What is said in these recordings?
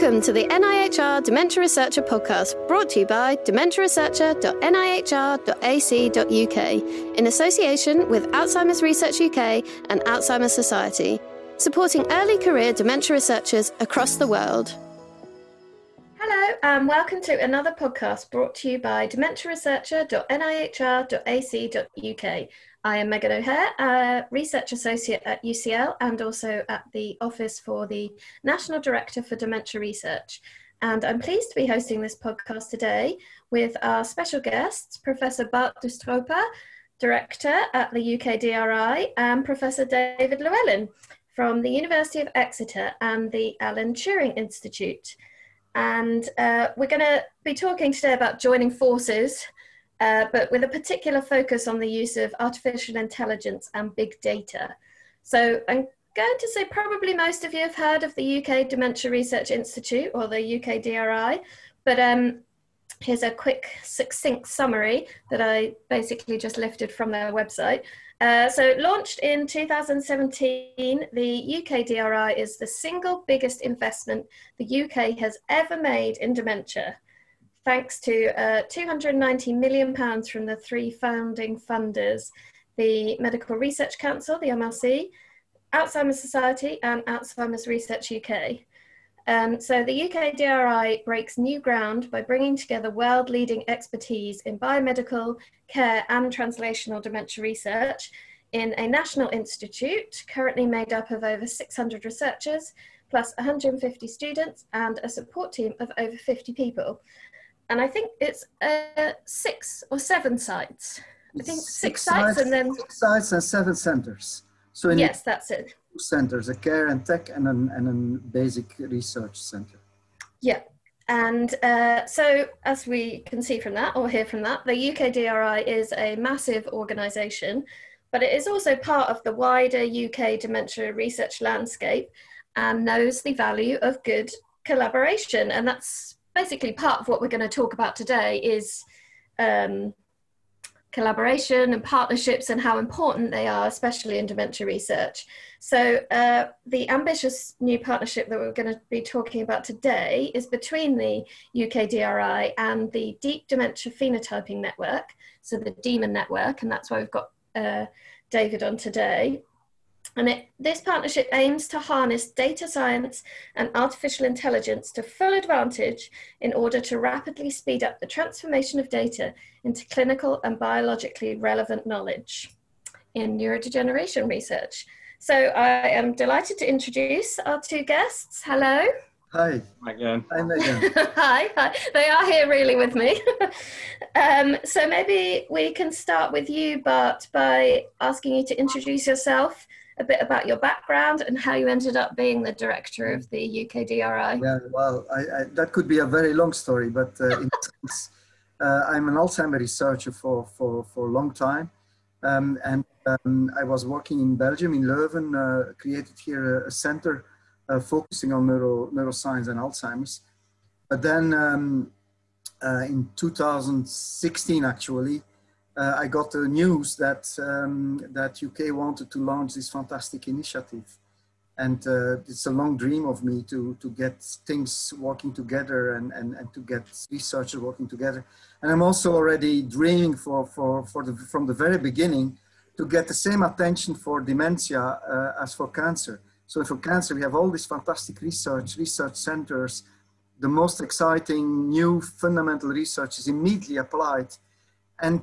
Welcome to the NIHR Dementia Researcher podcast, brought to you by dementiaresearcher.nihr.ac.uk in association with Alzheimer's Research UK and Alzheimer's Society, supporting early career dementia researchers across the world. Hello, and welcome to another podcast brought to you by dementiaresearcher.nihr.ac.uk. I am Megan O'Hare, a research associate at UCL and also at the Office for the National Director for Dementia Research. And I'm pleased to be hosting this podcast today with our special guests, Professor Bart de Strooper, Director at the UK DRI, and Professor David Llewellyn from the University of Exeter and the Alan Turing Institute. And uh, we're going to be talking today about joining forces uh, but with a particular focus on the use of artificial intelligence and big data. So I'm going to say probably most of you have heard of the UK Dementia Research Institute or the UK DRI, but um, here's a quick succinct summary that I basically just lifted from their website. Uh, so launched in 2017, the UK DRI is the single biggest investment the UK has ever made in dementia thanks to uh, 290 million pounds from the three founding funders, the Medical Research Council, the MRC, Alzheimer's Society and Alzheimer's Research UK. Um, so the UK DRI breaks new ground by bringing together world-leading expertise in biomedical care and translational dementia research in a national institute currently made up of over 600 researchers plus 150 students and a support team of over 50 people and I think it's uh, six or seven sites. I think six, six sites, sites, and then six sites and seven centers. So yes, that's it. Two centers: a care and tech, and an and a basic research center. Yeah, and uh, so as we can see from that or hear from that, the UK DRI is a massive organisation, but it is also part of the wider UK dementia research landscape and knows the value of good collaboration, and that's basically part of what we're going to talk about today is um, collaboration and partnerships and how important they are, especially in dementia research. So, uh, the ambitious new partnership that we're going to be talking about today is between the UK DRI and the Deep Dementia Phenotyping Network, so the DEMON network, and that's why we've got uh, David on today. And it, this partnership aims to harness data science and artificial intelligence to full advantage in order to rapidly speed up the transformation of data into clinical and biologically relevant knowledge in neurodegeneration research. So I am delighted to introduce our two guests. Hello. Hi. Megan. Hi, Megan. hi, hi. They are here really with me. um, so maybe we can start with you, Bart, by asking you to introduce yourself a bit about your background and how you ended up being the director of the UK DRI. Yeah, well, I, I, that could be a very long story, but uh, sense, uh, I'm an Alzheimer researcher for, for, for a long time. Um, and um, I was working in Belgium, in Leuven, uh, created here a, a center uh, focusing on neuro, neuroscience and Alzheimer's. But then um, uh, in 2016, actually, uh, I got the news that um, that UK wanted to launch this fantastic initiative, and uh, it's a long dream of me to to get things working together and, and, and to get researchers working together. And I'm also already dreaming for for for the from the very beginning to get the same attention for dementia uh, as for cancer. So for cancer, we have all these fantastic research research centers. The most exciting new fundamental research is immediately applied, and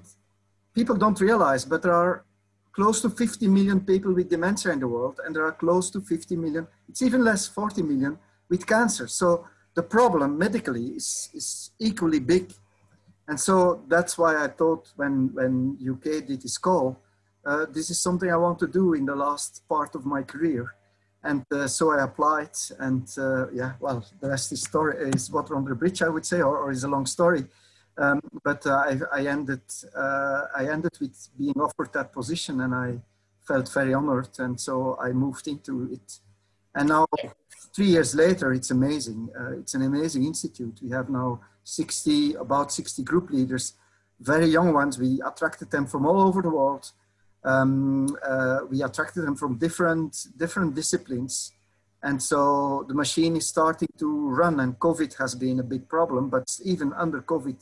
people don't realize, but there are close to 50 million people with dementia in the world, and there are close to 50 million, it's even less, 40 million with cancer. So the problem medically is, is equally big. And so that's why I thought when, when UK did this call, uh, this is something I want to do in the last part of my career. And uh, so I applied, and uh, yeah, well, the rest is story is water under the bridge, I would say, or, or is a long story. Um, but uh, I, I, ended uh, I ended with being offered that position, and I felt very honored, and so I moved into it. And now, three years later, it's amazing. Uh, it's an amazing institute. We have now 60, about 60 group leaders, very young ones. We attracted them from all over the world. Um, uh, we attracted them from different different disciplines, And so the machine is starting to run and COVID has been a big problem, but even under COVID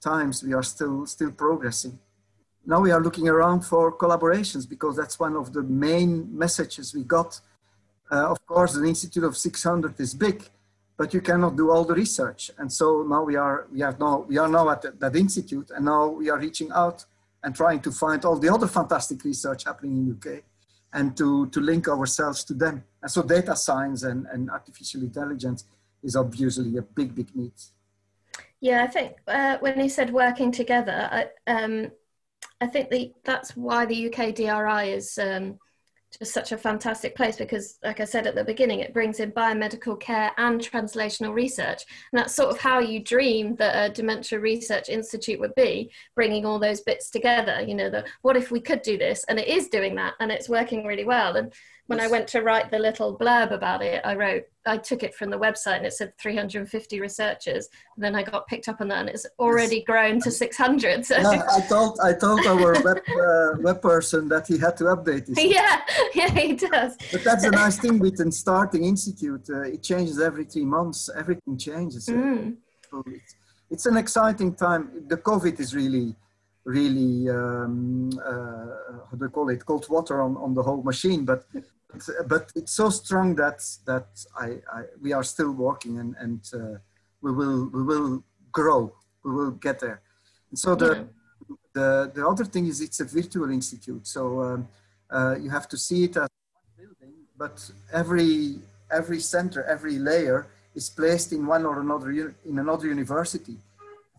times, we are still, still progressing. Now we are looking around for collaborations because that's one of the main messages we got. Uh, of course, the Institute of 600 is big, but you cannot do all the research. And so now we are, we have now, we are now at that institute and now we are reaching out and trying to find all the other fantastic research happening in UK and to, to link ourselves to them. And so data science and, and artificial intelligence is obviously a big, big need. Yeah, I think uh, when he said working together, I, um, I think the, that's why the UK DRI is um, just such a fantastic place because, like I said at the beginning, it brings in biomedical care and translational research. And that's sort of how you dream that a dementia research institute would be, bringing all those bits together. You know, the what if we could do this? And it is doing that and it's working really well. And when I went to write the little blurb about it, I wrote, I took it from the website and it said 350 researchers. And then I got picked up on that and it's already grown to 600. So. Yeah, I told, I told our web, uh, web person that he had to update this. Yeah, yeah, he does. But that's a nice thing with an starting institute. Uh, it changes every three months. Everything changes. Mm. So it's, it's an exciting time. The COVID is really, really um, uh, how do you call it cold water on, on the whole machine but but it's so strong that that I, I we are still working and and uh, we will we will grow. We will get there. And so the yeah. the the other thing is it's a virtual institute. So um, uh, you have to see it as one building, but every every center, every layer is placed in one or another in another university.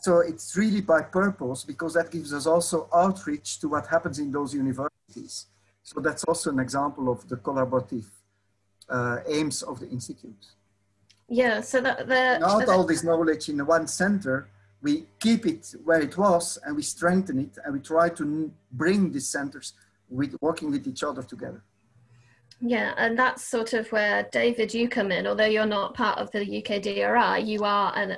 So it's really by purpose because that gives us also outreach to what happens in those universities. So that's also an example of the collaborative uh, aims of the institute. Yeah, so that the not all this knowledge in one center, we keep it where it was and we strengthen it and we try to bring these centers with working with each other together. Yeah, and that's sort of where David you come in. Although you're not part of the UK DRI, you are an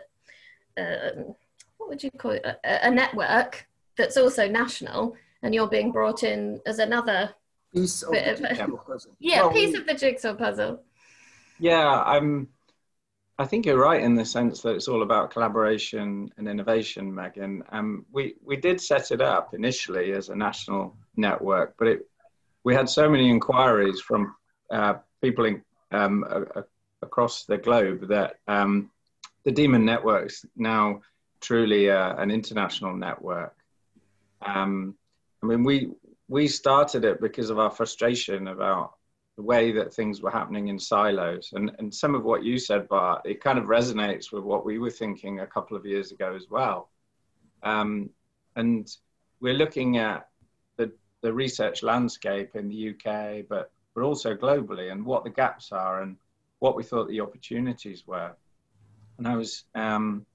uh, what would you call it? A, a network that's also national, and you're being brought in as another piece of the jigsaw puzzle. Yeah, well, piece we, of the jigsaw puzzle. Yeah, I'm. I think you're right in the sense that it's all about collaboration and innovation, Megan. Um, we we did set it up initially as a national network, but it we had so many inquiries from uh, people in, um, a, a, across the globe that um, the DEMON Network's now truly uh, an international network. Um, I mean, we we started it because of our frustration about the way that things were happening in silos. And, and some of what you said, Bart, it kind of resonates with what we were thinking a couple of years ago as well. Um, and we're looking at the, the research landscape in the UK, but, but also globally, and what the gaps are and what we thought the opportunities were. And I was, um,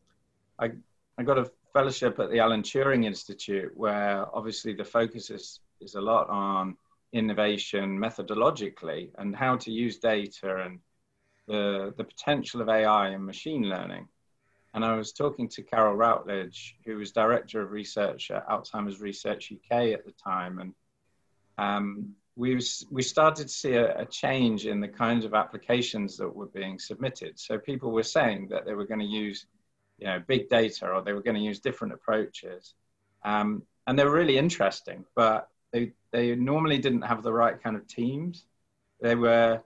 I, I got a fellowship at the Alan Turing Institute, where obviously the focus is is a lot on innovation methodologically and how to use data and the, the potential of AI and machine learning. And I was talking to Carol Routledge, who was director of research at Alzheimer's Research UK at the time. And um, we, was, we started to see a, a, change in the kinds of applications that were being submitted. So people were saying that they were going to use you know, big data or they were going to use different approaches. Um, and they were really interesting, but they they normally didn't have the right kind of teams. They were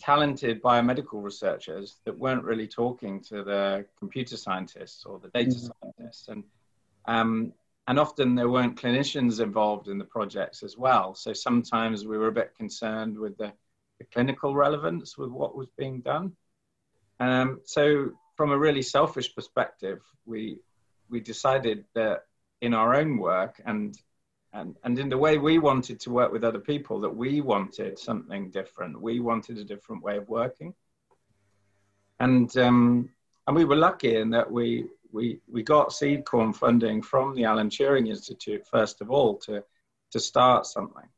talented biomedical researchers that weren't really talking to the computer scientists or the data mm-hmm. scientists, and um, and often there weren't clinicians involved in the projects as well. So sometimes we were a bit concerned with the, the clinical relevance with what was being done. Um, so from a really selfish perspective, we we decided that in our own work and and, and in the way we wanted to work with other people that we wanted something different. We wanted a different way of working. And um, and we were lucky in that we we we got seed corn funding from the alan turing institute first of all to to start something.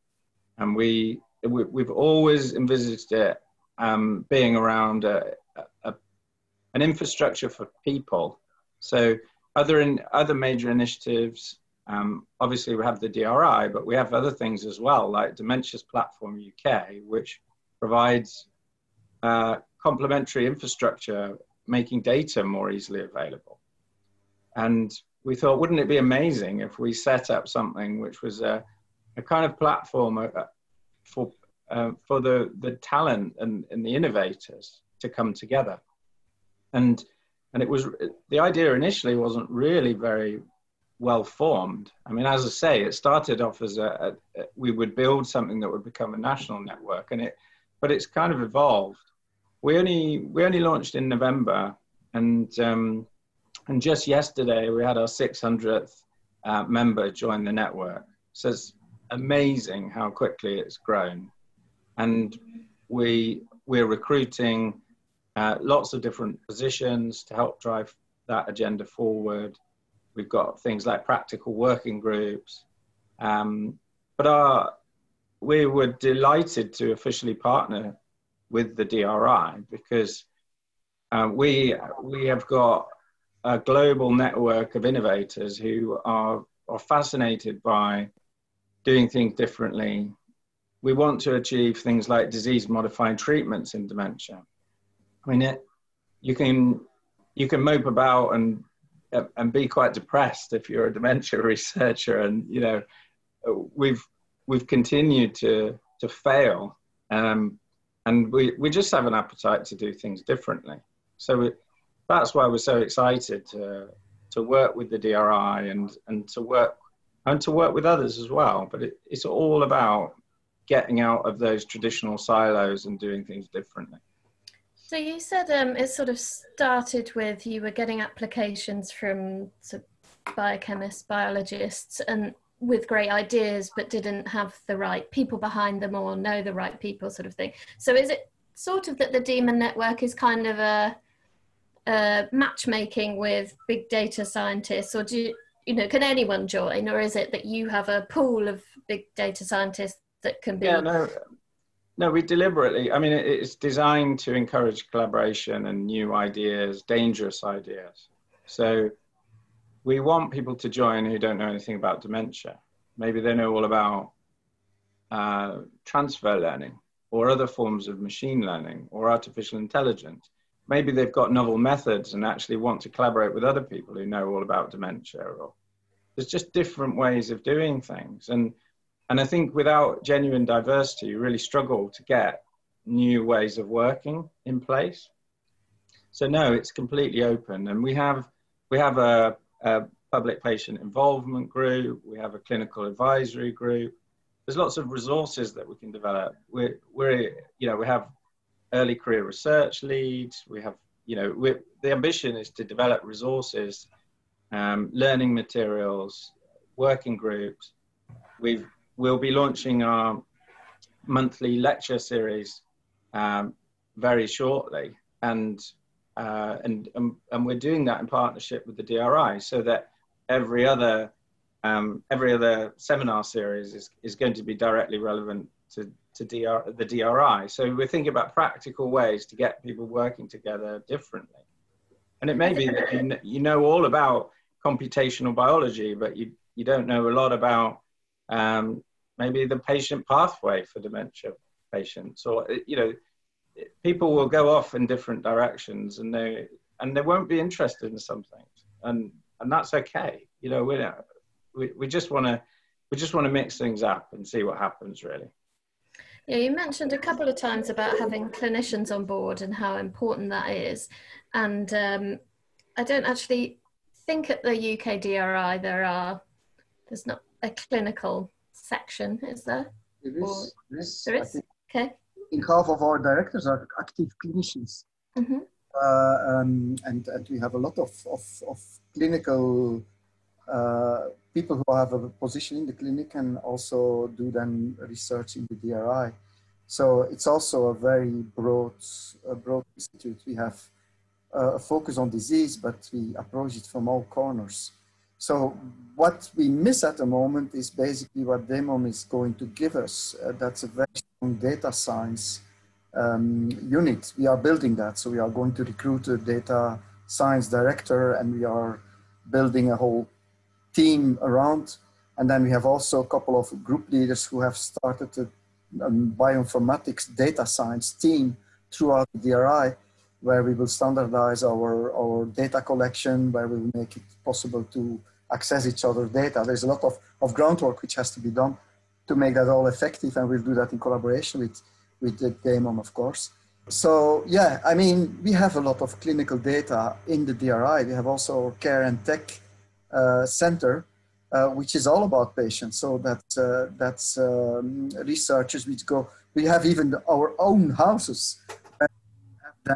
And we, we have always envisaged it um, being around a, a, an infrastructure for people. So other in other major initiatives um, obviously, we have the DRI, but we have other things as well, like Dementias Platform UK, which provides uh, complementary infrastructure making data more easily available. And we thought, wouldn't it be amazing if we set up something which was a, a kind of platform uh, for, uh, for the, the talent and, and the innovators to come together? And, and it was, the idea initially wasn't really very well formed. I mean, as I say, it started off as a, a, we would build something that would become a national network, and it, but it's kind of evolved. We only we only launched in November, and um, and just yesterday we had our 600th uh, member join the network. So it's amazing how quickly it's grown, and we we're recruiting uh, lots of different positions to help drive that agenda forward. We've got things like practical working groups. Um, but our, we were delighted to officially partner with the DRI because uh, we, we have got a global network of innovators who are, are fascinated by doing things differently. We want to achieve things like disease modifying treatments in dementia. I mean, it, you can you can mope about and and be quite depressed if you're a dementia researcher. And you know, we've we've continued to to fail, um, and we we just have an appetite to do things differently. So we, that's why we're so excited to to work with the DRI and and to work and to work with others as well. But it, it's all about getting out of those traditional silos and doing things differently. So you said um, it sort of started with you were getting applications from sort of biochemists, biologists, and with great ideas, but didn't have the right people behind them or know the right people, sort of thing. So is it sort of that the Demon Network is kind of a, a matchmaking with big data scientists, or do you, you know can anyone join, or is it that you have a pool of big data scientists that can be? Yeah, no, no, we deliberately, I mean, it's designed to encourage collaboration and new ideas, dangerous ideas. So we want people to join who don't know anything about dementia. Maybe they know all about uh, transfer learning or other forms of machine learning or artificial intelligence. Maybe they've got novel methods and actually want to collaborate with other people who know all about dementia. Or there's just different ways of doing things. And and I think without genuine diversity, you really struggle to get new ways of working in place. So no, it's completely open, and we have we have a, a public patient involvement group. We have a clinical advisory group. There's lots of resources that we can develop. We're, we're you know we have early career research leads. We have you know the ambition is to develop resources, um, learning materials, working groups. We've we'll be launching our monthly lecture series um, very shortly, and, uh, and, and and we're doing that in partnership with the DRI, so that every other um, every other seminar series is, is going to be directly relevant to, to DR, the DRI. So we're thinking about practical ways to get people working together differently. And it may be that you, you know all about computational biology, but you, you don't know a lot about um, maybe the patient pathway for dementia patients, or you know, people will go off in different directions, and they and they won't be interested in some things, and and that's okay. You know, we're we we just want to we just want to mix things up and see what happens, really. Yeah, you mentioned a couple of times about having clinicians on board and how important that is, and um, I don't actually think at the UK DRI there are there's not a clinical section, is there? There is. There is. There is? Okay. In half of our directors are active clinicians. Mm-hmm. Uh, um, and, and we have a lot of, of, of clinical uh, people who have a position in the clinic and also do then research in the DRI. So it's also a very broad, a broad institute. We have uh, a focus on disease, but we approach it from all corners. So what we miss at the moment is basically what DEMON is going to give us. Uh, that's a very strong data science um, unit. We are building that. So we are going to recruit a data science director and we are building a whole team around. And then we have also a couple of group leaders who have started a um, bioinformatics data science team throughout the DRI, where we will standardize our, our data collection, where we will make it possible to access each other's data. There's a lot of, of groundwork which has to be done to make that all effective, and we'll do that in collaboration with, with the DEMON, of course. So yeah, I mean, we have a lot of clinical data in the DRI. We have also care and tech uh, center, uh, which is all about patients. So that's uh, that's um, researchers which go. We have even our own houses,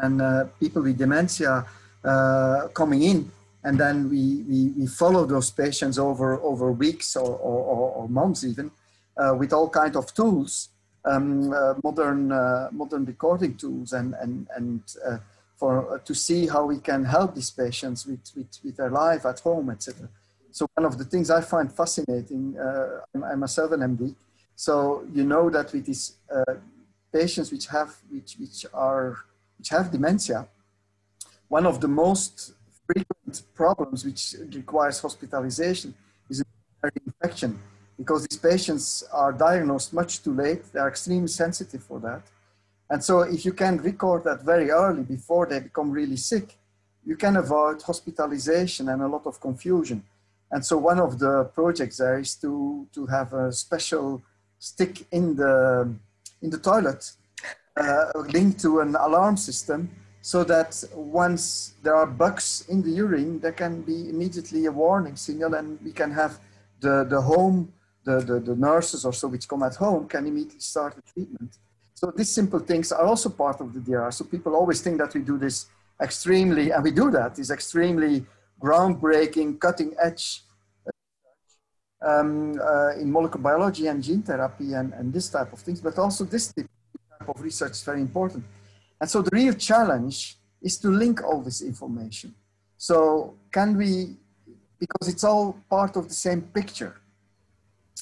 and uh, people with dementia uh, coming in, and then we, we, we follow those patients over over weeks or or, or months even, uh, with all kind of tools um, uh, modern uh, modern recording tools and and and uh, for to see how we can help these patients with with, with their life at home, etc. So one of the things I find fascinating, I'm, I'm myself an MD, so you know that with these patients which have which which are which have dementia, one of the most frequent problems which requires hospitalization is infection because these patients are diagnosed much too late. They are extremely sensitive for that. And so if you can record that very early before they become really sick, you can avoid hospitalization and a lot of confusion. And so one of the projects there is to, to have a special stick in the, in the toilet uh, linked to an alarm system so that once there are bugs in the urine, there can be immediately a warning signal and we can have the, the home the, the, the nurses or so which come at home can immediately start the treatment. So these simple things are also part of the DR. So people always think that we do this extremely, and we do that, is extremely groundbreaking, cutting edge um, uh, in molecular biology and gene therapy and, and this type of things, but also this type of research is very important. And so the real challenge is to link all this information. So can we, because it's all part of the same picture.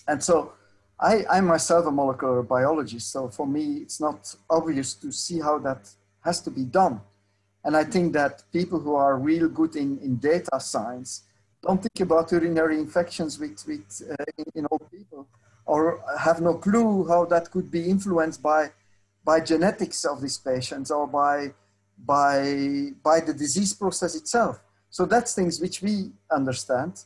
And so I, I myself a molecular biologist, so for me it's not obvious to see how that has to be done. And I think that people who are real good in, in data science don't think about urinary infections with, with uh, in, in old people or have no clue how that could be influenced by, by genetics of these patients or by, by, by the disease process itself. So that's things which we understand,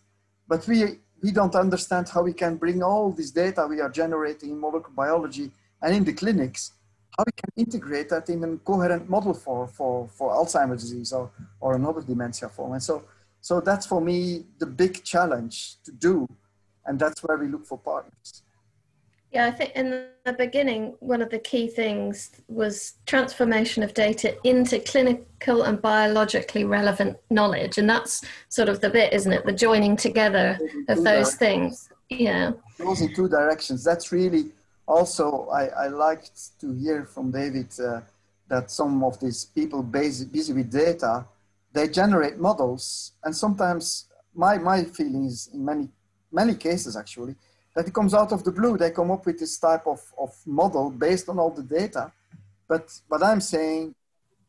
but we we don't understand how we can bring all this data we are generating in molecular biology and in the clinics, how we can integrate that in a coherent model for, for, for Alzheimer's disease or, or another dementia form. And so, so that's for me the big challenge to do. And that's where we look for partners. Yeah, I think in the beginning, one of the key things was transformation of data into clinical and biologically relevant knowledge. And that's sort of the bit, isn't it? The joining together of those things. Yeah. It goes in two directions. That's really also, I, I liked to hear from David uh, that some of these people busy, busy with data, they generate models. And sometimes my, my feeling is in many, many cases actually, that it comes out of the blue. They come up with this type of, of model based on all the data. But what I'm saying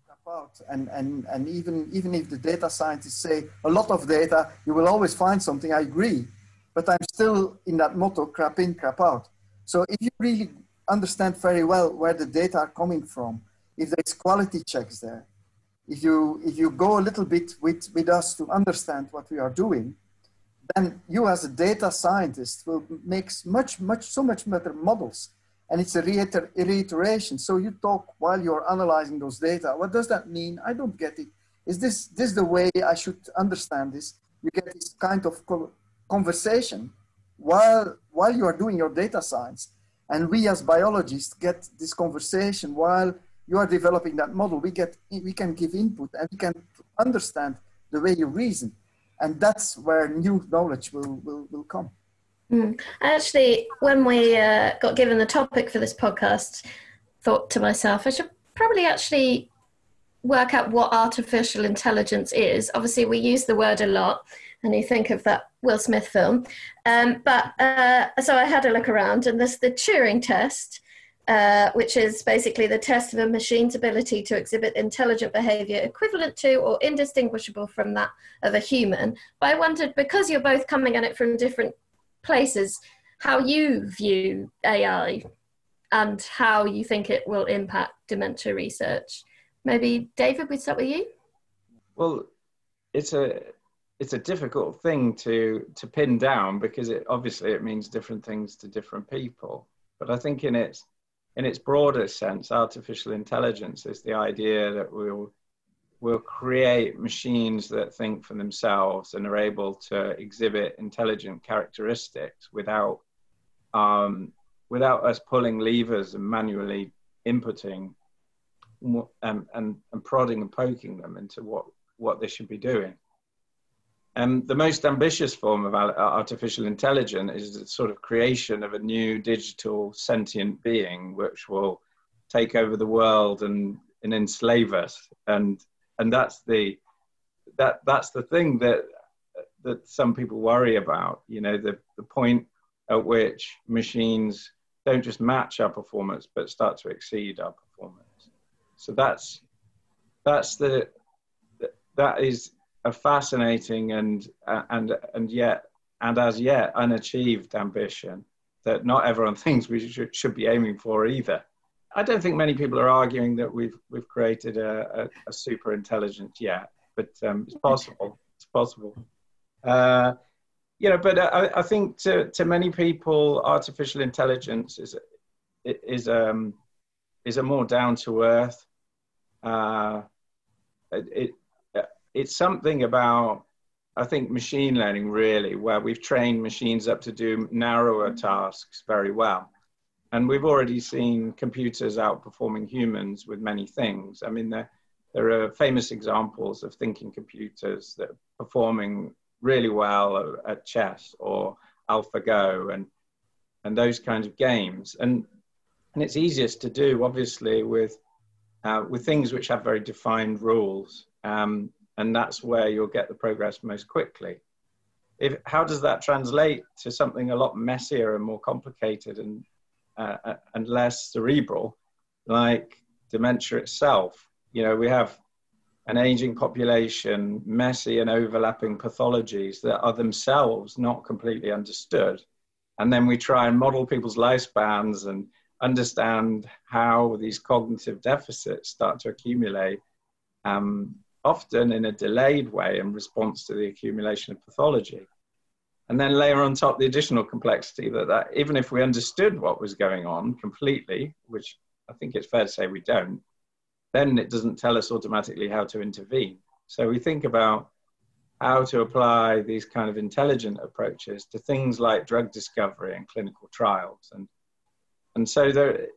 crap out and, and, and even, even if the data scientists say a lot of data, you will always find something, I agree. But I'm still in that motto, crap in, crap out. So if you really understand very well where the data are coming from, if there's quality checks there, if you, if you go a little bit with, with us to understand what we are doing, then you as a data scientist will make much, much, so much better models. And it's a reiter reiteration. So you talk while you're analyzing those data. What does that mean? I don't get it. Is this, this the way I should understand this? You get this kind of conversation while, while you are doing your data science. And we as biologists get this conversation while you are developing that model. We, get, we can give input and we can understand the way you reason and that's where new knowledge will, will, will come. Mm. Actually, when we uh, got given the topic for this podcast, thought to myself, I should probably actually work out what artificial intelligence is. Obviously, we use the word a lot, and you think of that Will Smith film. Um, but uh, so I had a look around, and there's the Turing test, uh, which is basically the test of a machine's ability to exhibit intelligent behavior equivalent to or indistinguishable from that of a human. But I wondered, because you're both coming at it from different places, how you view AI and how you think it will impact dementia research. maybe David, we start with you. Well, it's a it's a difficult thing to to pin down because it obviously it means different things to different people. But I think in its in its broader sense, artificial intelligence is the idea that we'll will create machines that think for themselves and are able to exhibit intelligent characteristics without um, without us pulling levers and manually inputting and, and, and prodding and poking them into what, what they should be doing. And the most ambitious form of uh, artificial intelligence is the sort of creation of a new digital sentient being which will take over the world and, and enslave us. And, and that's, the, that, that's the thing that, that some people worry about, you know, the, the point at which machines don't just match our performance, but start to exceed our performance. So that's, that's the, that is a fascinating and and and yet and as yet unachieved ambition that not everyone thinks we should, should be aiming for either. I don't think many people are arguing that we've we've created a, a, a super intelligence yet, but um, it's possible. It's possible. Uh, you know, but I, I, think to, to many people, artificial intelligence is is um is a more down to earth. Uh, it, it's something about I think machine learning really, where we've trained machines up to do narrower tasks very well. And we've already seen computers outperforming humans with many things. I mean, there, there are famous examples of thinking computers that are performing really well at chess or AlphaGo and, and those kinds of games. And, and it's easiest to do, obviously, with, uh, with things which have very defined rules. Um, and that's where you'll get the progress most quickly. If, how does that translate to something a lot messier and more complicated and, uh, uh, and less cerebral, like dementia itself? You know, we have an aging population, messy and overlapping pathologies that are themselves not completely understood. And then we try and model people's lifespans and understand how these cognitive deficits start to accumulate um, often in a delayed way in response to the accumulation of pathology. And then layer on top the additional complexity that, that even if we understood what was going on completely, which I think it's fair to say we don't, then it doesn't tell us automatically how to intervene. So we think about how to apply these kind of intelligent approaches to things like drug discovery and clinical trials. And, and so the,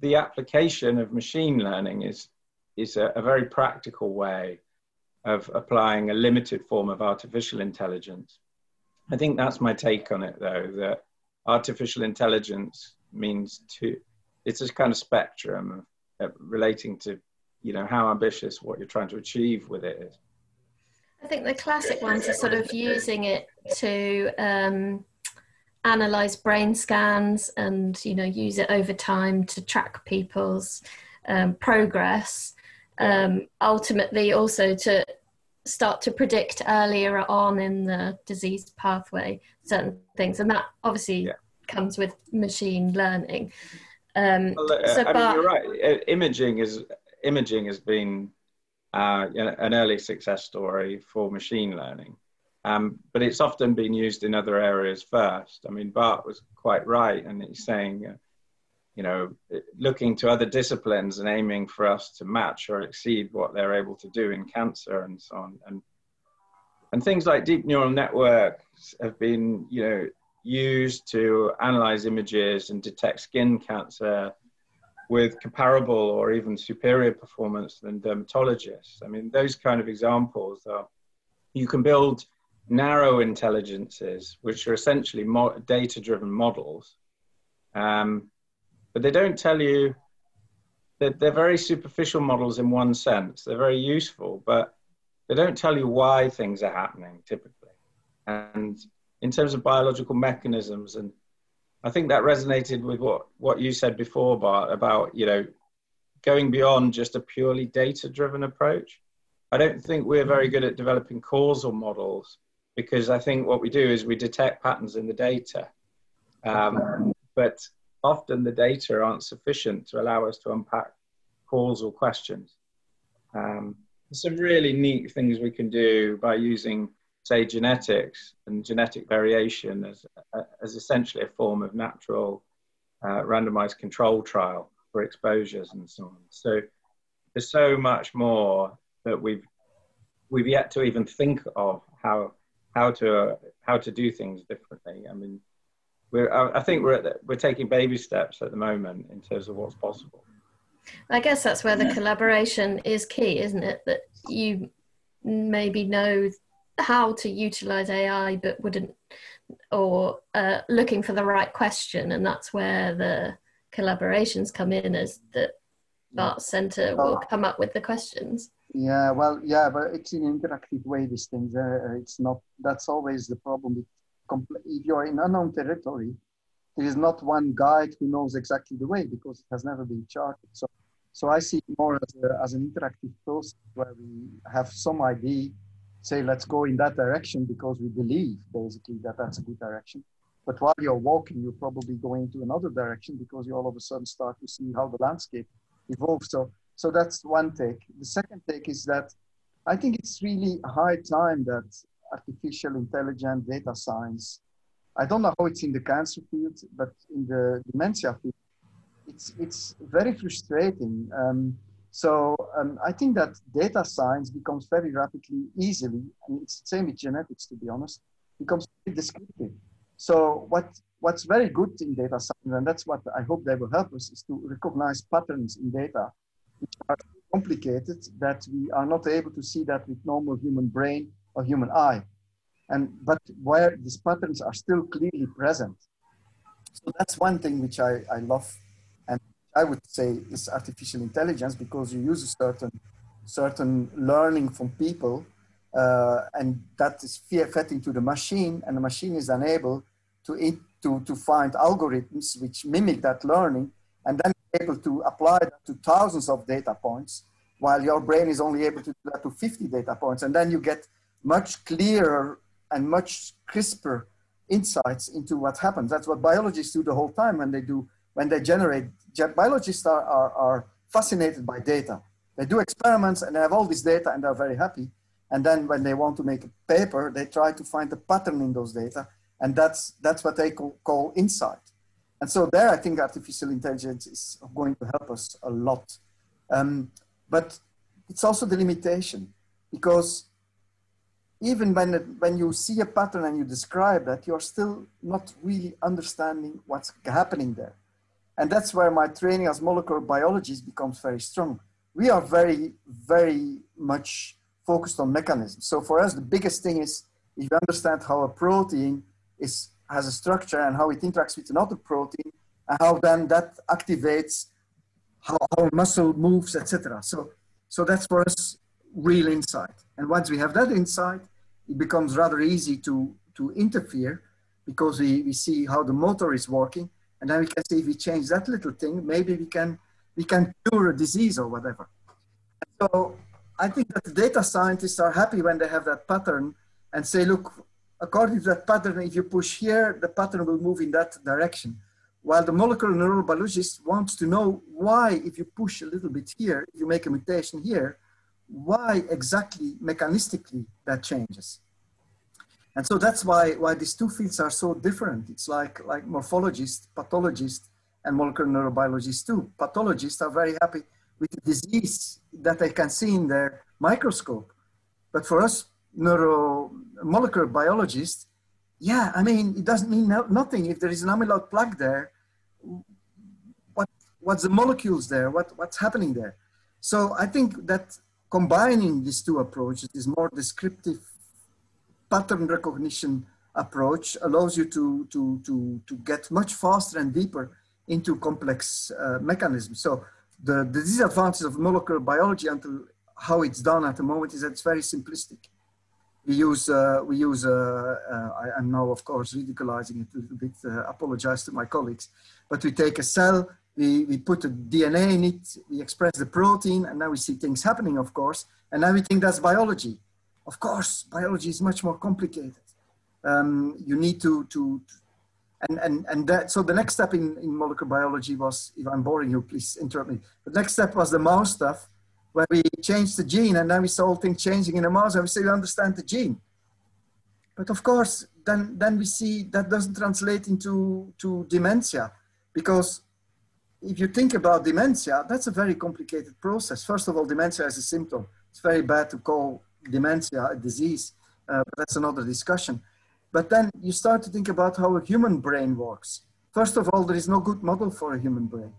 the application of machine learning is is a, a very practical way of applying a limited form of artificial intelligence. I think that's my take on it, though, that artificial intelligence means to, it's a kind of spectrum of, relating to, you know, how ambitious what you're trying to achieve with it is. I think the classic ones are sort of using it to um, analyze brain scans and, you know, use it over time to track people's um, progress um, ultimately also to start to predict earlier on in the disease pathway certain things. And that obviously yeah. comes with machine learning. Um, well, uh, so, I mean, you're right. Imaging is imaging has been uh, an early success story for machine learning. Um, but it's often been used in other areas first. I mean bart was quite right and he's saying uh, you know, looking to other disciplines and aiming for us to match or exceed what they're able to do in cancer and so on. And and things like deep neural networks have been, you know, used to analyze images and detect skin cancer with comparable or even superior performance than dermatologists. I mean, those kind of examples are you can build narrow intelligences, which are essentially data driven models. Um, but they don't tell you that they're very superficial models in one sense. They're very useful, but they don't tell you why things are happening typically. And in terms of biological mechanisms, and I think that resonated with what, what you said before, Bart, about, you know, going beyond just a purely data driven approach. I don't think we're very good at developing causal models because I think what we do is we detect patterns in the data. Um, but often the data aren't sufficient to allow us to unpack causal questions. Um, some really neat things we can do by using, say, genetics and genetic variation as, as essentially a form of natural uh, randomized control trial for exposures and so on. So there's so much more that we've we've yet to even think of how how to uh, how to do things differently. I mean, we're I think we're the, we're taking baby steps at the moment in terms of what's possible. I guess that's where the collaboration is key, isn't it? That you maybe know how to utilize AI, but wouldn't, or uh, looking for the right question, and that's where the collaborations come in, as that Bart Center will come up with the questions. Yeah, well, yeah, but it's in an interactive way. These things, uh, it's not. That's always the problem. With compl- if you're in unknown territory, there is not one guide who knows exactly the way because it has never been charted. So, so I see more as, a, as an interactive process where we have some idea, say, let's go in that direction because we believe basically that that's a good direction. But while you're walking, you're probably going into another direction because you all of a sudden start to see how the landscape evolves. So so that's one take. The second take is that I think it's really high time that artificial intelligence data science, I don't know how it's in the cancer field, but in the dementia field, it's, it's very frustrating. Um, so um, I think that data science becomes very rapidly, easily, and it's the same with genetics, to be honest, becomes descriptive. So what, what's very good in data science, and that's what I hope they will help us, is to recognize patterns in data which are complicated that we are not able to see that with normal human brain human eye. And but where these patterns are still clearly present. So that's one thing which I, I love. And I would say is artificial intelligence because you use a certain certain learning from people uh, and that is fed into the machine and the machine is unable to, to, to find algorithms which mimic that learning and then able to apply that to thousands of data points, while your brain is only able to do that to 50 data points. And then you get much clearer and much crisper insights into what happens. That's what biologists do the whole time when they do, when they generate, biologists are, are, are fascinated by data. They do experiments and they have all this data and they're very happy. And then when they want to make a paper, they try to find a pattern in those data. And that's, that's what they call, call insight. And so there, I think artificial intelligence is going to help us a lot. Um, but it's also the limitation because even when, when you see a pattern and you describe that, you're still not really understanding what's happening there. And that's where my training as molecular biologist becomes very strong. We are very, very much focused on mechanisms. So for us, the biggest thing is if you understand how a protein is has a structure and how it interacts with another protein and how then that activates how, how muscle moves, etc. So, so that's for us real insight. And once we have that insight, it becomes rather easy to, to interfere because we, we see how the motor is working. And then we can see if we change that little thing, maybe we can, we can cure a disease or whatever. So I think that the data scientists are happy when they have that pattern and say, look, according to that pattern, if you push here, the pattern will move in that direction. While the molecular neurobiologist wants to know why, if you push a little bit here, you make a mutation here, why exactly mechanistically that changes. And so that's why, why these two fields are so different. It's like, like morphologists, pathologists, and molecular neurobiologists too. Pathologists are very happy with the disease that they can see in their microscope. But for us, neuro molecular biologist, yeah, I mean, it doesn't mean no, nothing. If there is an amyloid plaque there, what, what's the molecules there? What, what's happening there? So I think that combining these two approaches, this more descriptive pattern recognition approach allows you to, to, to, to get much faster and deeper into complex uh, mechanisms. So the, the disadvantage of molecular biology until how it's done at the moment is that it's very simplistic we use uh, we use uh, uh, I, am now of course ridiculizing it a little bit uh, apologize to my colleagues but we take a cell we, we put the DNA in it we express the protein and now we see things happening of course and now we think that's biology. Of course biology is much more complicated. Um, you need to to and and and that so the next step in, in molecular biology was if I'm boring you please interrupt me. The next step was the mouse stuff where we changed the gene and then we saw all things changing in a mouse and we say we understand the gene. But of course, then, then we see that doesn't translate into to dementia because if you think about dementia, that's a very complicated process. First of all, dementia is a symptom. It's very bad to call dementia a disease, uh, that's another discussion. But then you start to think about how a human brain works. First of all, there is no good model for a human brain.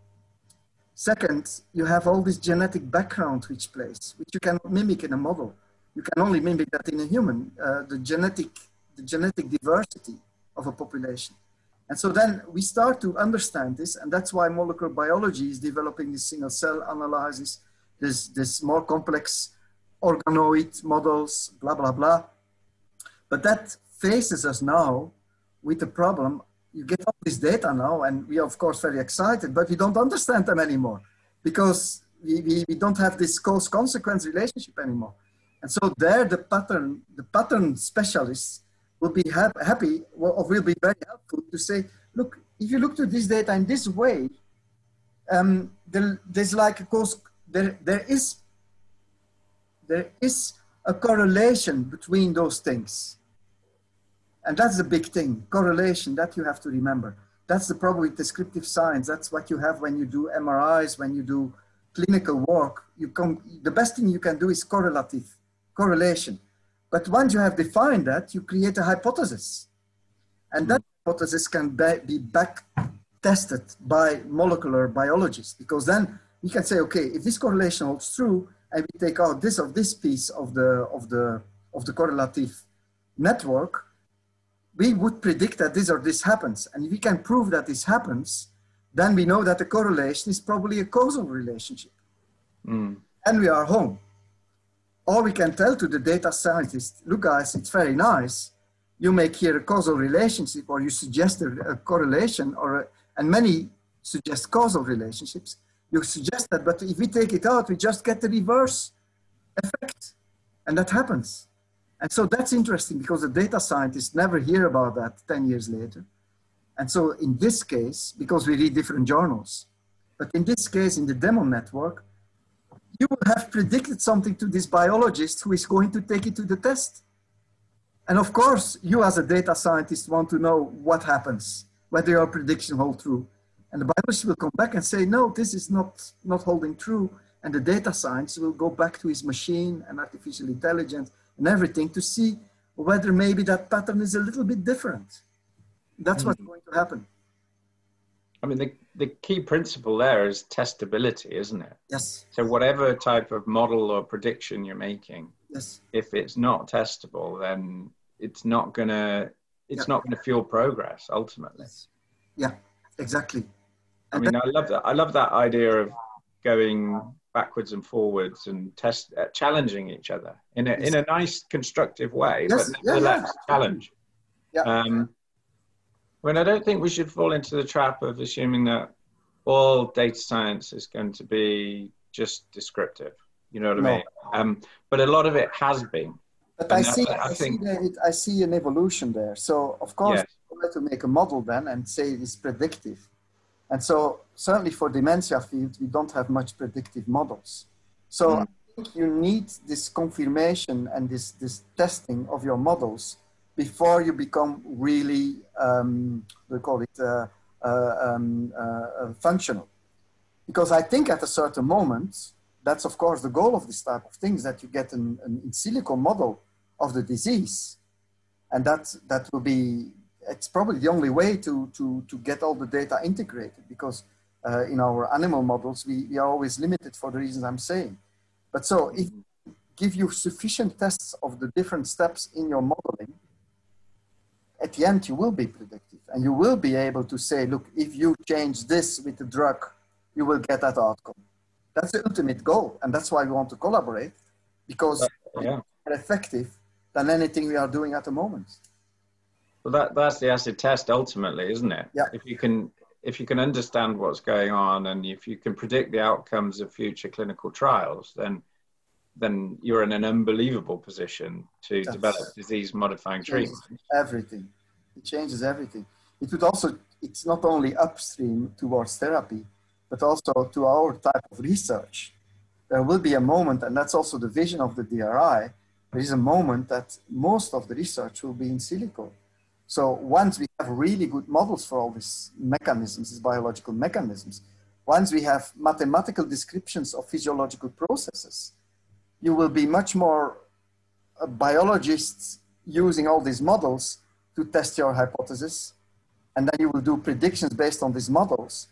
Second, you have all this genetic background which plays, which you cannot mimic in a model. You can only mimic that in a human, uh, the genetic, the genetic diversity of a population. And so then we start to understand this, and that's why molecular biology is developing this single cell analysis, this, this more complex organoid models, blah, blah, blah. But that faces us now with the problem. You get all this data now, and we are, of course, very excited, but we don't understand them anymore because we, we, we don't have this cause consequence relationship anymore. And so, there, the pattern, the pattern specialists will be ha happy or will be very helpful to say, look, if you look to this data in this way, um, there, there's like a cause, there, there is there is a correlation between those things. And that's the big thing, correlation, that you have to remember. That's the problem with descriptive science. That's what you have when you do MRIs, when you do clinical work. You come, the best thing you can do is correlative, correlation. But once you have defined that, you create a hypothesis. And that hypothesis can be back tested by molecular biologists because then we can say, okay, if this correlation holds true, and we take out this of this piece of the of the of the correlative network, we would predict that this or this happens. And if we can prove that this happens, then we know that the correlation is probably a causal relationship. Mm. And we are home. Or we can tell to the data scientist, look guys, it's very nice. You make here a causal relationship or you suggest a, a correlation or a, and many suggest causal relationships you suggest that, but if we take it out, we just get the reverse effect. And that happens. And so that's interesting because the data scientists never hear about that 10 years later. And so in this case, because we read different journals, but in this case, in the DEMON network, you would have predicted something to this biologist who is going to take it to the test. And of course, you as a data scientist want to know what happens, whether your prediction hold true. And the biologist will come back and say, no, this is not, not holding true. And the data science will go back to his machine and artificial intelligence and everything to see whether maybe that pattern is a little bit different. That's mm-hmm. what's going to happen. I mean, the, the key principle there is testability, isn't it? Yes. So whatever type of model or prediction you're making, yes. if it's not testable, then it's not gonna it's yeah. not gonna fuel progress ultimately. Yes. Yeah, exactly. I mean, I love that. I love that idea of going backwards and forwards and test uh, challenging each other in a yes. in a nice constructive way, yes. but nevertheless yeah, yeah. challenge. Yeah. Um, I I don't think we should fall into the trap of assuming that all data science is going to be just descriptive. You know what no. I mean? Um, but a lot of it has been. But I see, I, I, think, see I see an evolution there. So of course, yes. try to make a model then and say it's predictive and so certainly for dementia field, we don't have much predictive models. So mm. I think you need this confirmation and this, this testing of your models before you become really, um, we call it uh, uh, um, uh, uh, functional. Because I think at a certain moment, that's of course the goal of this type of things, that you get an, an in silico model of the disease. And that, that will be it's probably the only way to, to, to get all the data integrated because uh, in our animal models, we, we are always limited for the reasons I'm saying. But so if give you sufficient tests of the different steps in your modeling, at the end you will be predictive and you will be able to say, look, if you change this with the drug, you will get that outcome. That's the ultimate goal. And that's why we want to collaborate because uh, yeah. more effective than anything we are doing at the moment. Well, that that's the acid test ultimately, isn't it? Yeah. If you can if you can understand what's going on and if you can predict the outcomes of future clinical trials, then then you're in an unbelievable position to that's develop disease modifying treatment. Everything. It changes everything. It would also it's not only upstream towards therapy, but also to our type of research. there will be a moment, and that's also the vision of the DRI, there is a moment that most of the research will be in silico. So once we have really good models for all these mechanisms, these biological mechanisms, once we have mathematical descriptions of physiological processes, you will be much more uh, biologists using all these models to test your hypothesis. And then you will do predictions based on these models.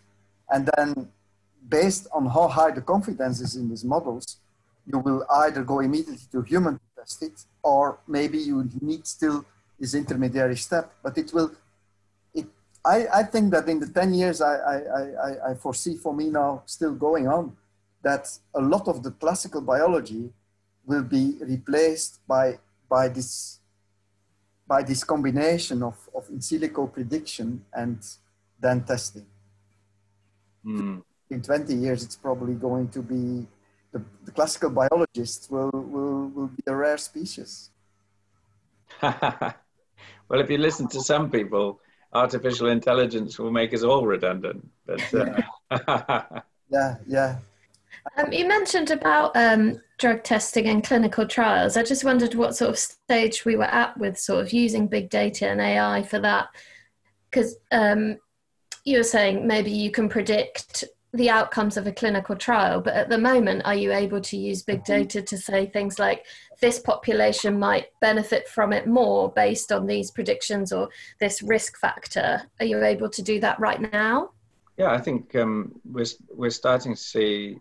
And then based on how high the confidence is in these models, you will either go immediately to human to test it, or maybe you need still this intermediary step. But it will, it, I, I think that in the 10 years I, I, I, I foresee for me now still going on, that a lot of the classical biology will be replaced by, by this by this combination of, of in silico prediction and then testing. Mm. In 20 years, it's probably going to be the, the classical biologists will, will, will be a rare species. well, if you listen to some people, artificial intelligence will make us all redundant. But uh... yeah, yeah. Um, you mentioned about um, drug testing and clinical trials. I just wondered what sort of stage we were at with sort of using big data and AI for that. Because um, you were saying maybe you can predict the outcomes of a clinical trial, but at the moment, are you able to use big mm-hmm. data to say things like this population might benefit from it more based on these predictions or this risk factor? Are you able to do that right now? Yeah, I think um, we're, we're starting to see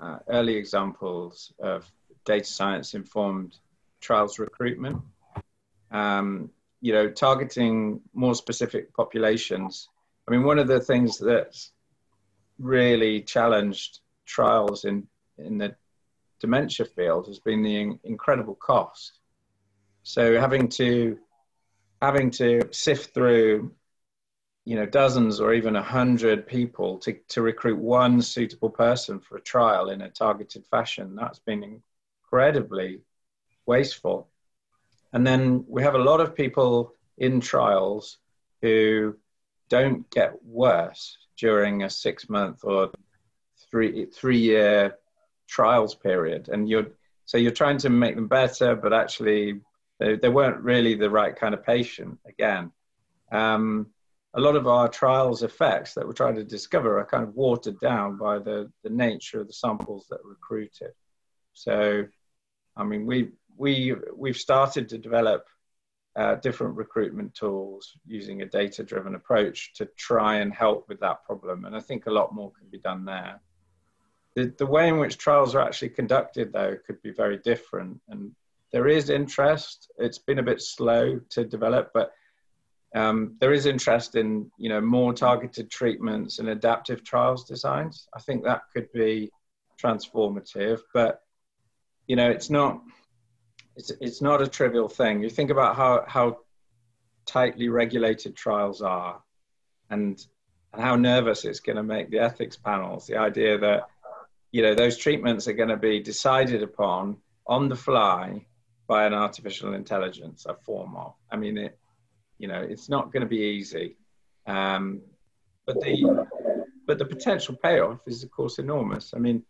uh, early examples of data science informed trials recruitment. Um, you know, targeting more specific populations. I mean, one of the things that's really challenged trials in, in the dementia field has been the in, incredible cost. So having to having to sift through you know dozens or even a hundred people to, to recruit one suitable person for a trial in a targeted fashion. That's been incredibly wasteful. And then we have a lot of people in trials who don't get worse during a six month or three three year trials period. And you're so you're trying to make them better but actually they, they weren't really the right kind of patient again. Um, a lot of our trials effects that we're trying to discover are kind of watered down by the, the nature of the samples that are recruited. So, I mean, we, we, we've started to develop uh, different recruitment tools using a data driven approach to try and help with that problem. And I think a lot more can be done there. The, the way in which trials are actually conducted, though, could be very different. And there is interest. It's been a bit slow to develop, but um, there is interest in you know more targeted treatments and adaptive trials designs. I think that could be transformative, but you know it's not it's it's not a trivial thing. You think about how how tightly regulated trials are, and and how nervous it's going to make the ethics panels. The idea that you know those treatments are going to be decided upon on the fly by an artificial intelligence, a form of. I mean it you know, it's not going to be easy. Um, but the but the potential payoff is of course enormous. I mean,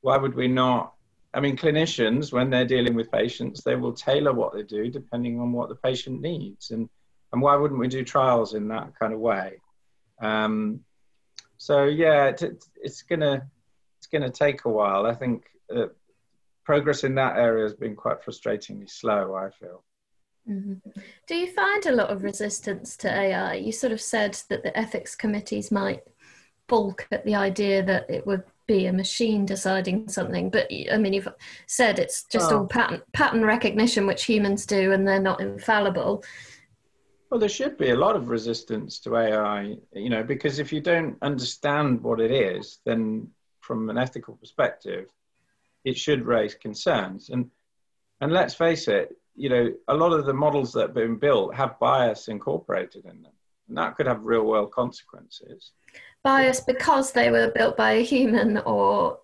why would we not? I mean, clinicians when they're dealing with patients, they will tailor what they do depending on what the patient needs, and and why wouldn't we do trials in that kind of way? Um, so yeah, it, it's gonna it's gonna take a while. I think uh, progress in that area has been quite frustratingly slow. I feel. Mm-hmm. Do you find a lot of resistance to AI? You sort of said that the ethics committees might balk at the idea that it would be a machine deciding something, but I mean, you've said it's just oh. all pattern pattern recognition, which humans do, and they're not infallible. Well, there should be a lot of resistance to AI, you know, because if you don't understand what it is, then from an ethical perspective, it should raise concerns. And and let's face it, you know, a lot of the models that have been built have bias incorporated in them, and that could have real world consequences. Bias because they were built by a human, or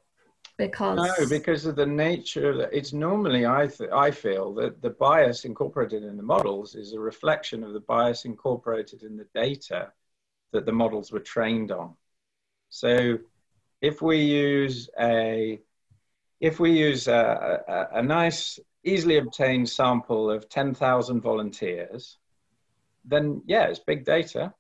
because no, because of the nature of it. It's normally I th- I feel that the bias incorporated in the models is a reflection of the bias incorporated in the data that the models were trained on. So, if we use a if we use a, a, a nice, easily obtained sample of 10,000 volunteers, then yeah, it's big data.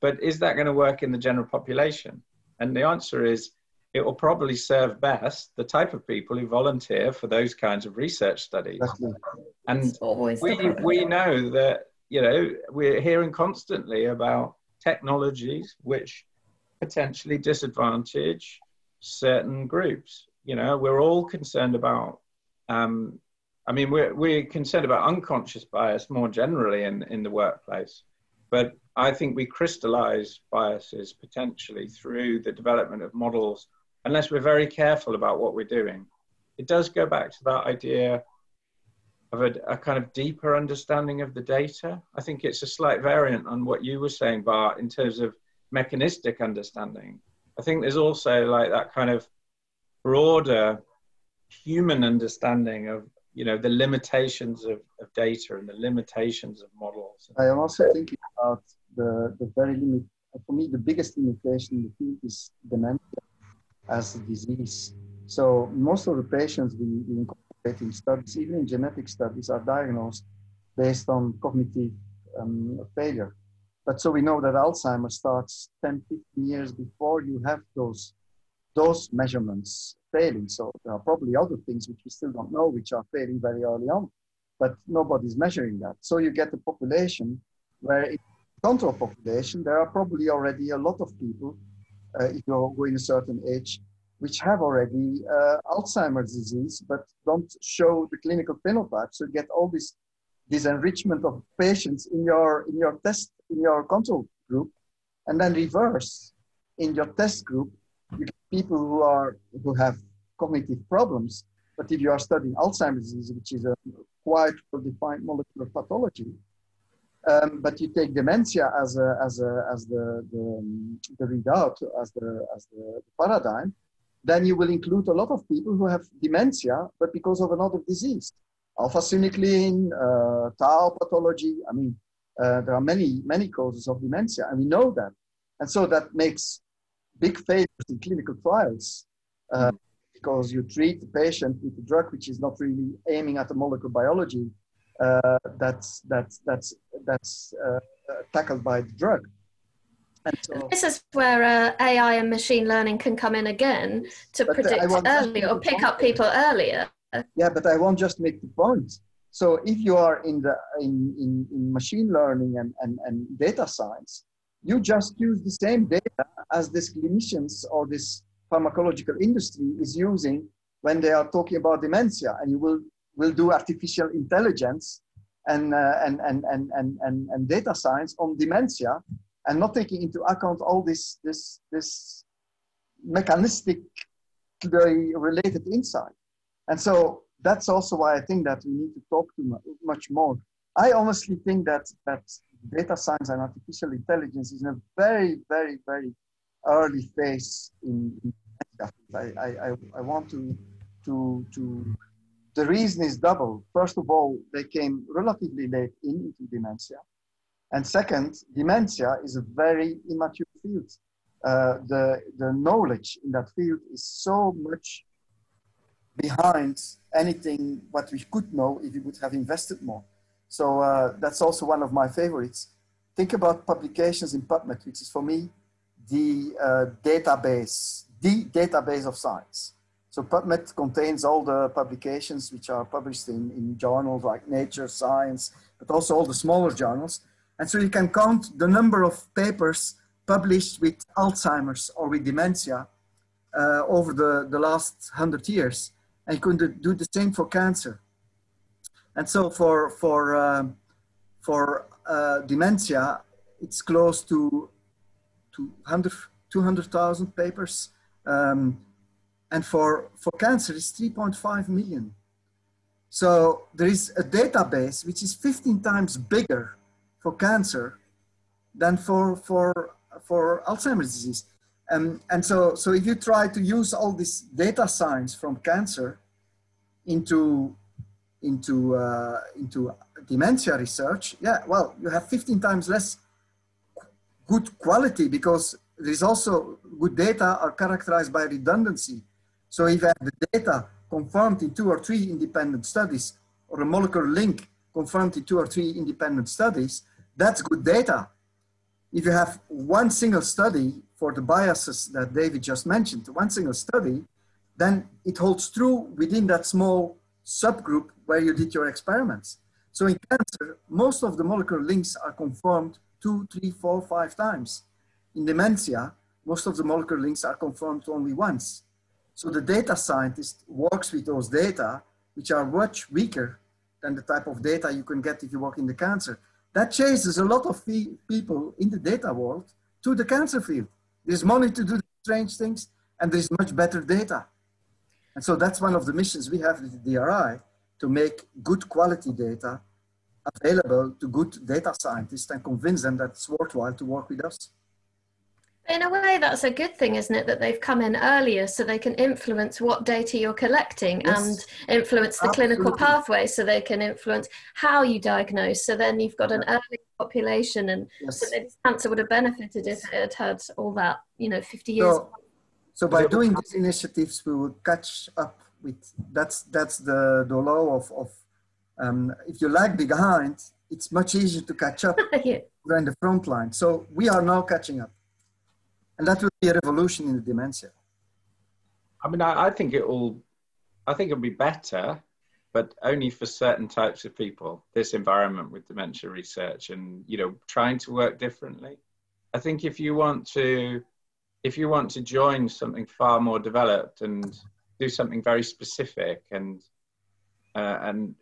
But is that going to work in the general population? And the answer is it will probably serve best the type of people who volunteer for those kinds of research studies. And we, we know that, you know, we're hearing constantly about technologies which potentially disadvantage certain groups. You know, we're all concerned about, um, I mean, we're, we're concerned about unconscious bias more generally in, in the workplace. But I think we crystallize biases potentially through the development of models, unless we're very careful about what we're doing. It does go back to that idea of a, a, kind of deeper understanding of the data. I think it's a slight variant on what you were saying, Bart, in terms of mechanistic understanding. I think there's also like that kind of broader human understanding of you know the limitations of, of data and the limitations of models. I am also thinking about the, the very limit, for me, the biggest limitation in the field is dementia as a disease. So most of the patients we, we incorporate in studies, even in genetic studies, are diagnosed based on cognitive um, failure. But so we know that Alzheimer's starts 10, 15 years before you have those, those measurements failing. So there are probably other things which we still don't know, which are failing very early on, but nobody's measuring that. So you get a population where in control population, there are probably already a lot of people, uh, if you're going a certain age, which have already uh, Alzheimer's disease, but don't show the clinical phenotype. So you get all this, this enrichment of patients in your, in your test, in your control group, and then reverse in your test group, you people who are, who have cognitive problems. But if you are studying Alzheimer's disease, which is a quite well-defined molecular pathology, um, but you take dementia as a, as a, as the, the, um, the readout, as the, as the paradigm, then you will include a lot of people who have dementia, but because of another disease. Alpha-synuclein, uh, tau pathology. I mean, uh, there are many, many causes of dementia, and we know that. And so that makes big failures in clinical trials uh, because you treat the patient with a drug which is not really aiming at the molecular biology uh, that's that's that's that's uh, tackled by the drug. So, this is where uh, AI and machine learning can come in again to predict earlier or pick up people earlier. Yeah, but I won't just make the point. So if you are in the in, in, in machine learning and, and, and data science, you just use the same data as these clinicians or this pharmacological industry is using when they are talking about dementia, and you will will do artificial intelligence and, uh, and, and, and, and, and, and, data science on dementia and not taking into account all this, this, this mechanistic related insight. And so that's also why I think that we need to talk to much more. I honestly think that, that data science and artificial intelligence is in a very, very, very early phase in, in I, I, I want to, to, to the reason is double. First of all, they came relatively late in, into dementia. And second, dementia is a very immature field. Uh, the, the knowledge in that field is so much behind anything what we could know if we would have invested more. So uh, that's also one of my favorites. Think about publications in PubMed, which is for me the uh, database, the database of science. So PubMed contains all the publications which are published in, in journals like Nature, Science, but also all the smaller journals. And so you can count the number of papers published with Alzheimer's or with dementia uh, over the, the last 100 years. And you can do the same for cancer. And so for, for, uh, for uh, dementia, it's close to, to 200,000 papers. Um, and for, for cancer it's 3.5 million. So there is a database which is 15 times bigger for cancer than for, for, for Alzheimer's disease. Um, and so, so if you try to use all this data science from cancer into, into, uh, into dementia research, yeah, well, you have 15 times less good quality because there is also good data are characterized by redundancy. So if you have the data confirmed in two or three independent studies, or a molecular link confirmed in two or three independent studies, that's good data. If you have one single study for the biases that David just mentioned, one single study, then it holds true within that small subgroup where you did your experiments. So in cancer, most of the molecular links are confirmed two, three, four, five times. In dementia, most of the molecular links are confirmed only once. So the data scientist works with those data, which are much weaker than the type of data you can get if you work in the cancer. That chases a lot of people in the data world to the cancer field. There's money to do strange things, and there's much better data. And so that's one of the missions we have with the DRI to make good quality data available to good data scientists and convince them that it's worthwhile to work with us. In a way, that's a good thing, isn't it? That they've come in earlier so they can influence what data you're collecting yes. and influence the Absolutely. clinical pathway so they can influence how you diagnose. So then you've got an early population, and yes. so cancer would have benefited if it had had all that, you know, 50 years. So, so by doing these initiatives, we will catch up with that's that's the, the law of, of um, if you lag behind, it's much easier to catch up yeah. than the front line. So we are now catching up. And that will be a revolution in the dementia. I mean, I, I think it will, I think it'll be better, but only for certain types of people, this environment with dementia research and, you know, trying to work differently. I think if you want to, if you want to join something far more developed and do something very specific and, uh, and,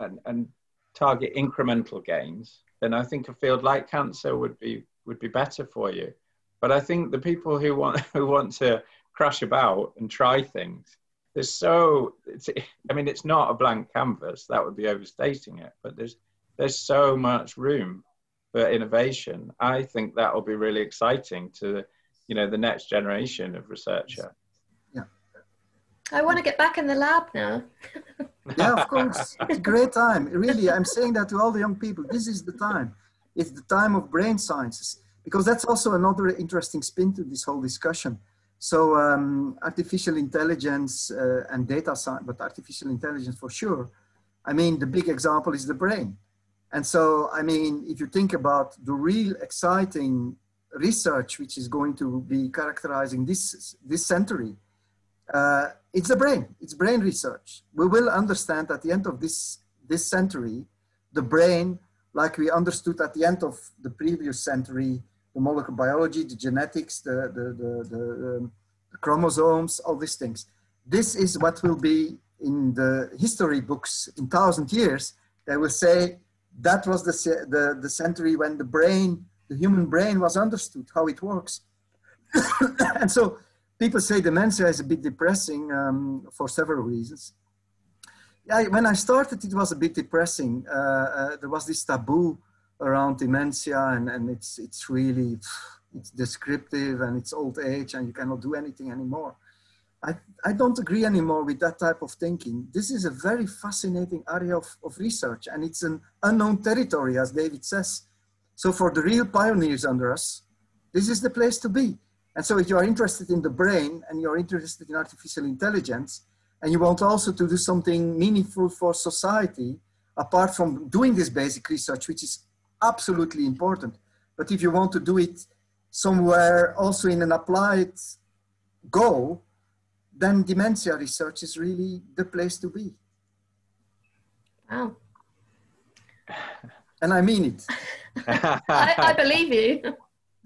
and, and target incremental gains, then I think a field like cancer would be, would be better for you. But I think the people who want who want to crash about and try things, there's so I mean, it's not a blank canvas. That would be overstating it. But there's there's so much room for innovation. I think that will be really exciting to you know the next generation of researcher. Yeah. I want to get back in the lab now. yeah, of course. It's a great time. Really, I'm saying that to all the young people. This is the time. It's the time of brain sciences because that's also another interesting spin to this whole discussion. So um, artificial intelligence uh, and data science, but artificial intelligence for sure. I mean, the big example is the brain. And so, I mean, if you think about the real exciting research which is going to be characterizing this, this century, uh, it's the brain, it's brain research. We will understand at the end of this, this century, the brain, like we understood at the end of the previous century, the molecular biology, the genetics, the, the, the, the, um, chromosomes, all these things. This is what will be in the history books in thousand years. They will say that was the, the, the century when the brain, the human brain was understood, how it works. and so people say dementia is a bit depressing um, for several reasons. Yeah, when I started, it was a bit depressing. Uh, uh, there was this taboo around dementia and, and it's, it's really, it's descriptive and it's old age and you cannot do anything anymore. I, I don't agree anymore with that type of thinking. This is a very fascinating area of, of research and it's an unknown territory, as David says. So for the real pioneers under us, this is the place to be. And so if you are interested in the brain and you're interested in artificial intelligence, and you want also to do something meaningful for society, apart from doing this basic research, which is absolutely important. But if you want to do it somewhere also in an applied goal, then dementia research is really the place to be. Wow. And I mean it. I, I, believe you.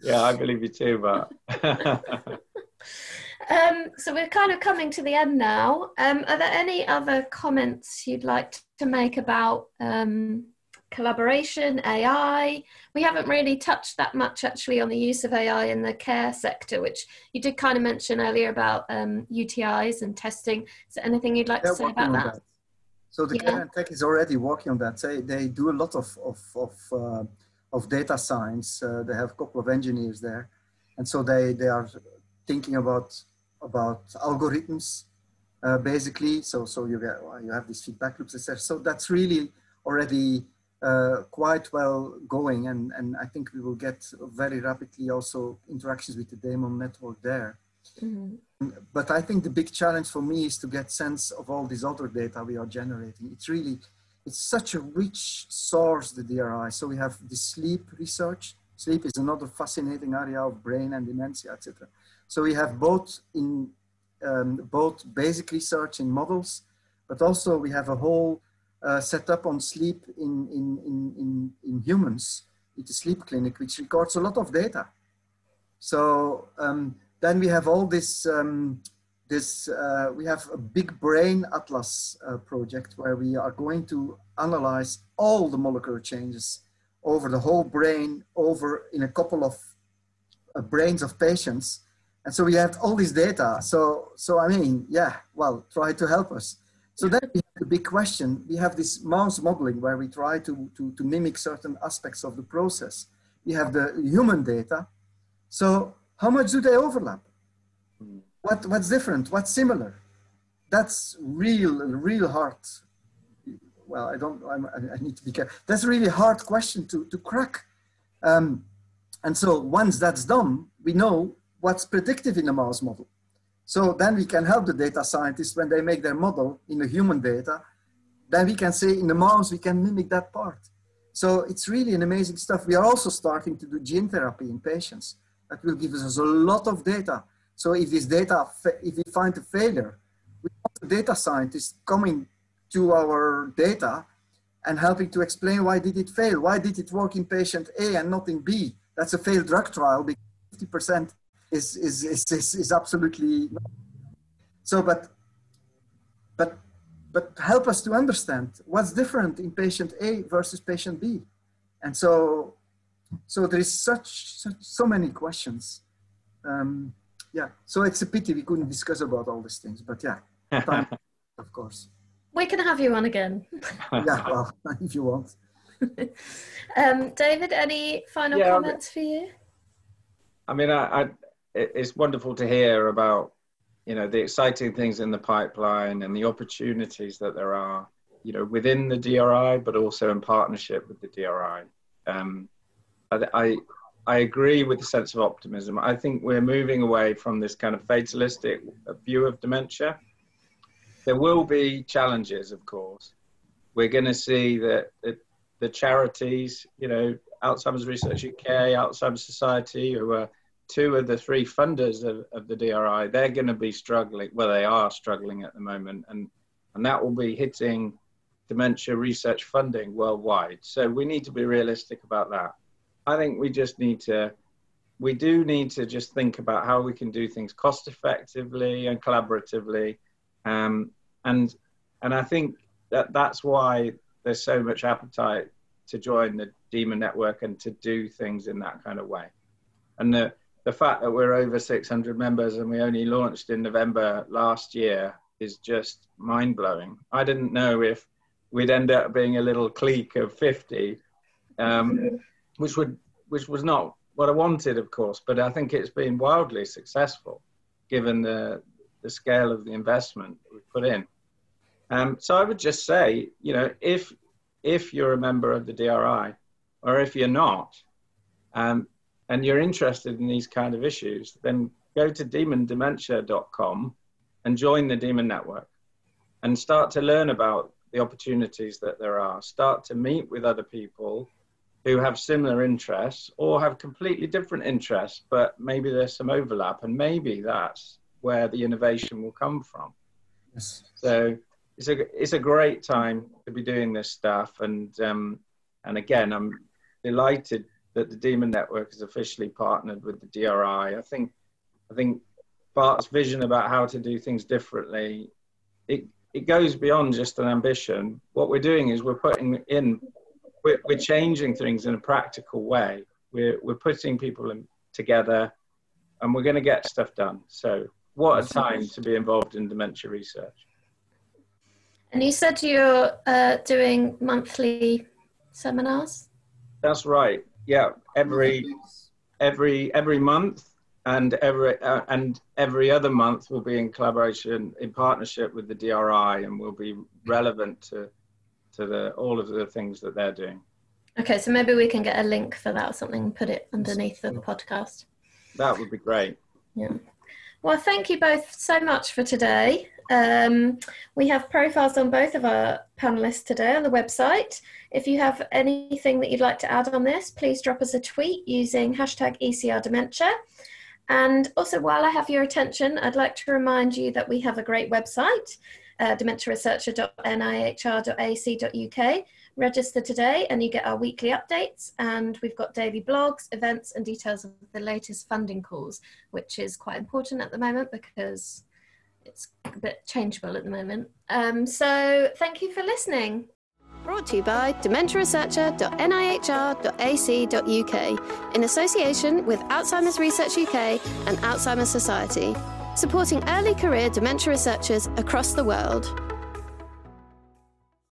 Yeah, I believe you too, but. um, so we're kind of coming to the end now. Um, are there any other comments you'd like to make about um, collaboration, AI. We haven't really touched that much actually on the use of AI in the care sector, which you did kind of mention earlier about um, UTIs and testing. Is there anything you'd like They're to say about that? that? So the yeah. Care and Tech is already working on that. They, they do a lot of, of, of, uh, of data science. Uh, they have a couple of engineers there. And so they, they are thinking about, about algorithms, uh, basically. So, so you, get, you have these feedback loops, etc. So that's really already uh, quite well going and, and I think we will get very rapidly also interactions with the DEMON network there. Mm-hmm. But I think the big challenge for me is to get sense of all this other data we are generating. It's really, it's such a rich source, the DRI. So we have the sleep research. Sleep is another fascinating area of brain and dementia, etc. So we have both in um, both basic research in models, but also we have a whole uh, setup on sleep in, in, in, in, in humans with the sleep clinic, which records a lot of data. So um, then we have all this, um, this uh, we have a big brain atlas uh, project where we are going to analyze all the molecular changes over the whole brain, over in a couple of uh, brains of patients. And so we have all this data. So, so I mean, yeah, well, try to help us. So then we have the big question. We have this mouse modeling where we try to, to, to mimic certain aspects of the process. We have the human data. So how much do they overlap? What, what's different? What's similar? That's real, real hard. Well, I don't, I'm, i need to be careful. That's a really hard question to, to crack. Um, and so once that's done, we know what's predictive in the mouse model. So then we can help the data scientists when they make their model in the human data. Then we can say in the mouse, we can mimic that part. So it's really an amazing stuff. We are also starting to do gene therapy in patients. That will give us a lot of data. So if this data, if we find a failure, we want the data scientists coming to our data and helping to explain why did it fail? Why did it work in patient A and not in B? That's a failed drug trial because 50% is, is, is, is, is absolutely so but but but help us to understand what's different in patient A versus patient B and so so there is such, such so many questions um, yeah. So it's a pity we couldn't discuss about all these things but yeah. Time, of course. We can have you on again. Yeah well if you want. Um, david any final yeah, comments for you? I mean, I, I, it's wonderful to hear about you know the exciting things in the pipeline and the opportunities that there are you know within the DRI but also in partnership with the DRI. Um, I, I, I agree with the sense of optimism. I think we're moving away from this kind of fatalistic view of dementia. There will be challenges, of course. We're going to see that the, charities, you know, Alzheimer's Research UK, Alzheimer's Society, who are two of the three funders of, of the DRI, they're going to be struggling. Well, they are struggling at the moment, and and that will be hitting dementia research funding worldwide. So we need to be realistic about that. I think we just need to, we do need to just think about how we can do things cost effectively and collaboratively, um, and and I think that that's why there's so much appetite to join the DEMON network and to do things in that kind of way. And the the fact that we're over 600 members and we only launched in November last year is just mind blowing. I didn't know if we'd end up being a little clique of 50, um, which would which was not what I wanted, of course. But I think it's been wildly successful, given the the scale of the investment we put in. Um, so I would just say, you know, if if you're a member of the DRI, or if you're not, um, and you're interested in these kind of issues, then go to demondementia.com and join the Demon Network and start to learn about the opportunities that there are. Start to meet with other people who have similar interests or have completely different interests, but maybe there's some overlap, and maybe that's where the innovation will come from. Yes. So it's a it's a great time to be doing this stuff, and um, and again, I'm delighted that the Demon Network has officially partnered with the DRI. I think, I think Bart's vision about how to do things differently, it, it goes beyond just an ambition. What we're doing is we're putting in, we're, we're changing things in a practical way. We're, we're putting people in, together and we're going to get stuff done. So what a time to be involved in dementia research. And you said you're uh, doing monthly seminars? That's right yeah, every every every month and every uh, and every other month will be in collaboration in partnership with the DRI and will be relevant to to the all of the things that they're doing. Okay, so maybe we can get a link for that or something, put it underneath the podcast. That would be great. Yeah. Well, thank you both so much for today. Um, we have profiles on both of our panelists today on the website. If you have anything that you'd like to add on this, please drop us a tweet using hashtag ECR Dementia. And also, while I have your attention, I'd like to remind you that we have a great website, uh, dementiaresearcher.nihr.ac.uk. Register today and you get our weekly updates. And we've got daily blogs, events, and details of the latest funding calls, which is quite important at the moment because it's a bit changeable at the moment. Um, so thank you for listening. Brought to you by dementiaresearcher.nihr.ac.uk in association with Alzheimer's Research UK and Alzheimer's Society, supporting early career dementia researchers across the world.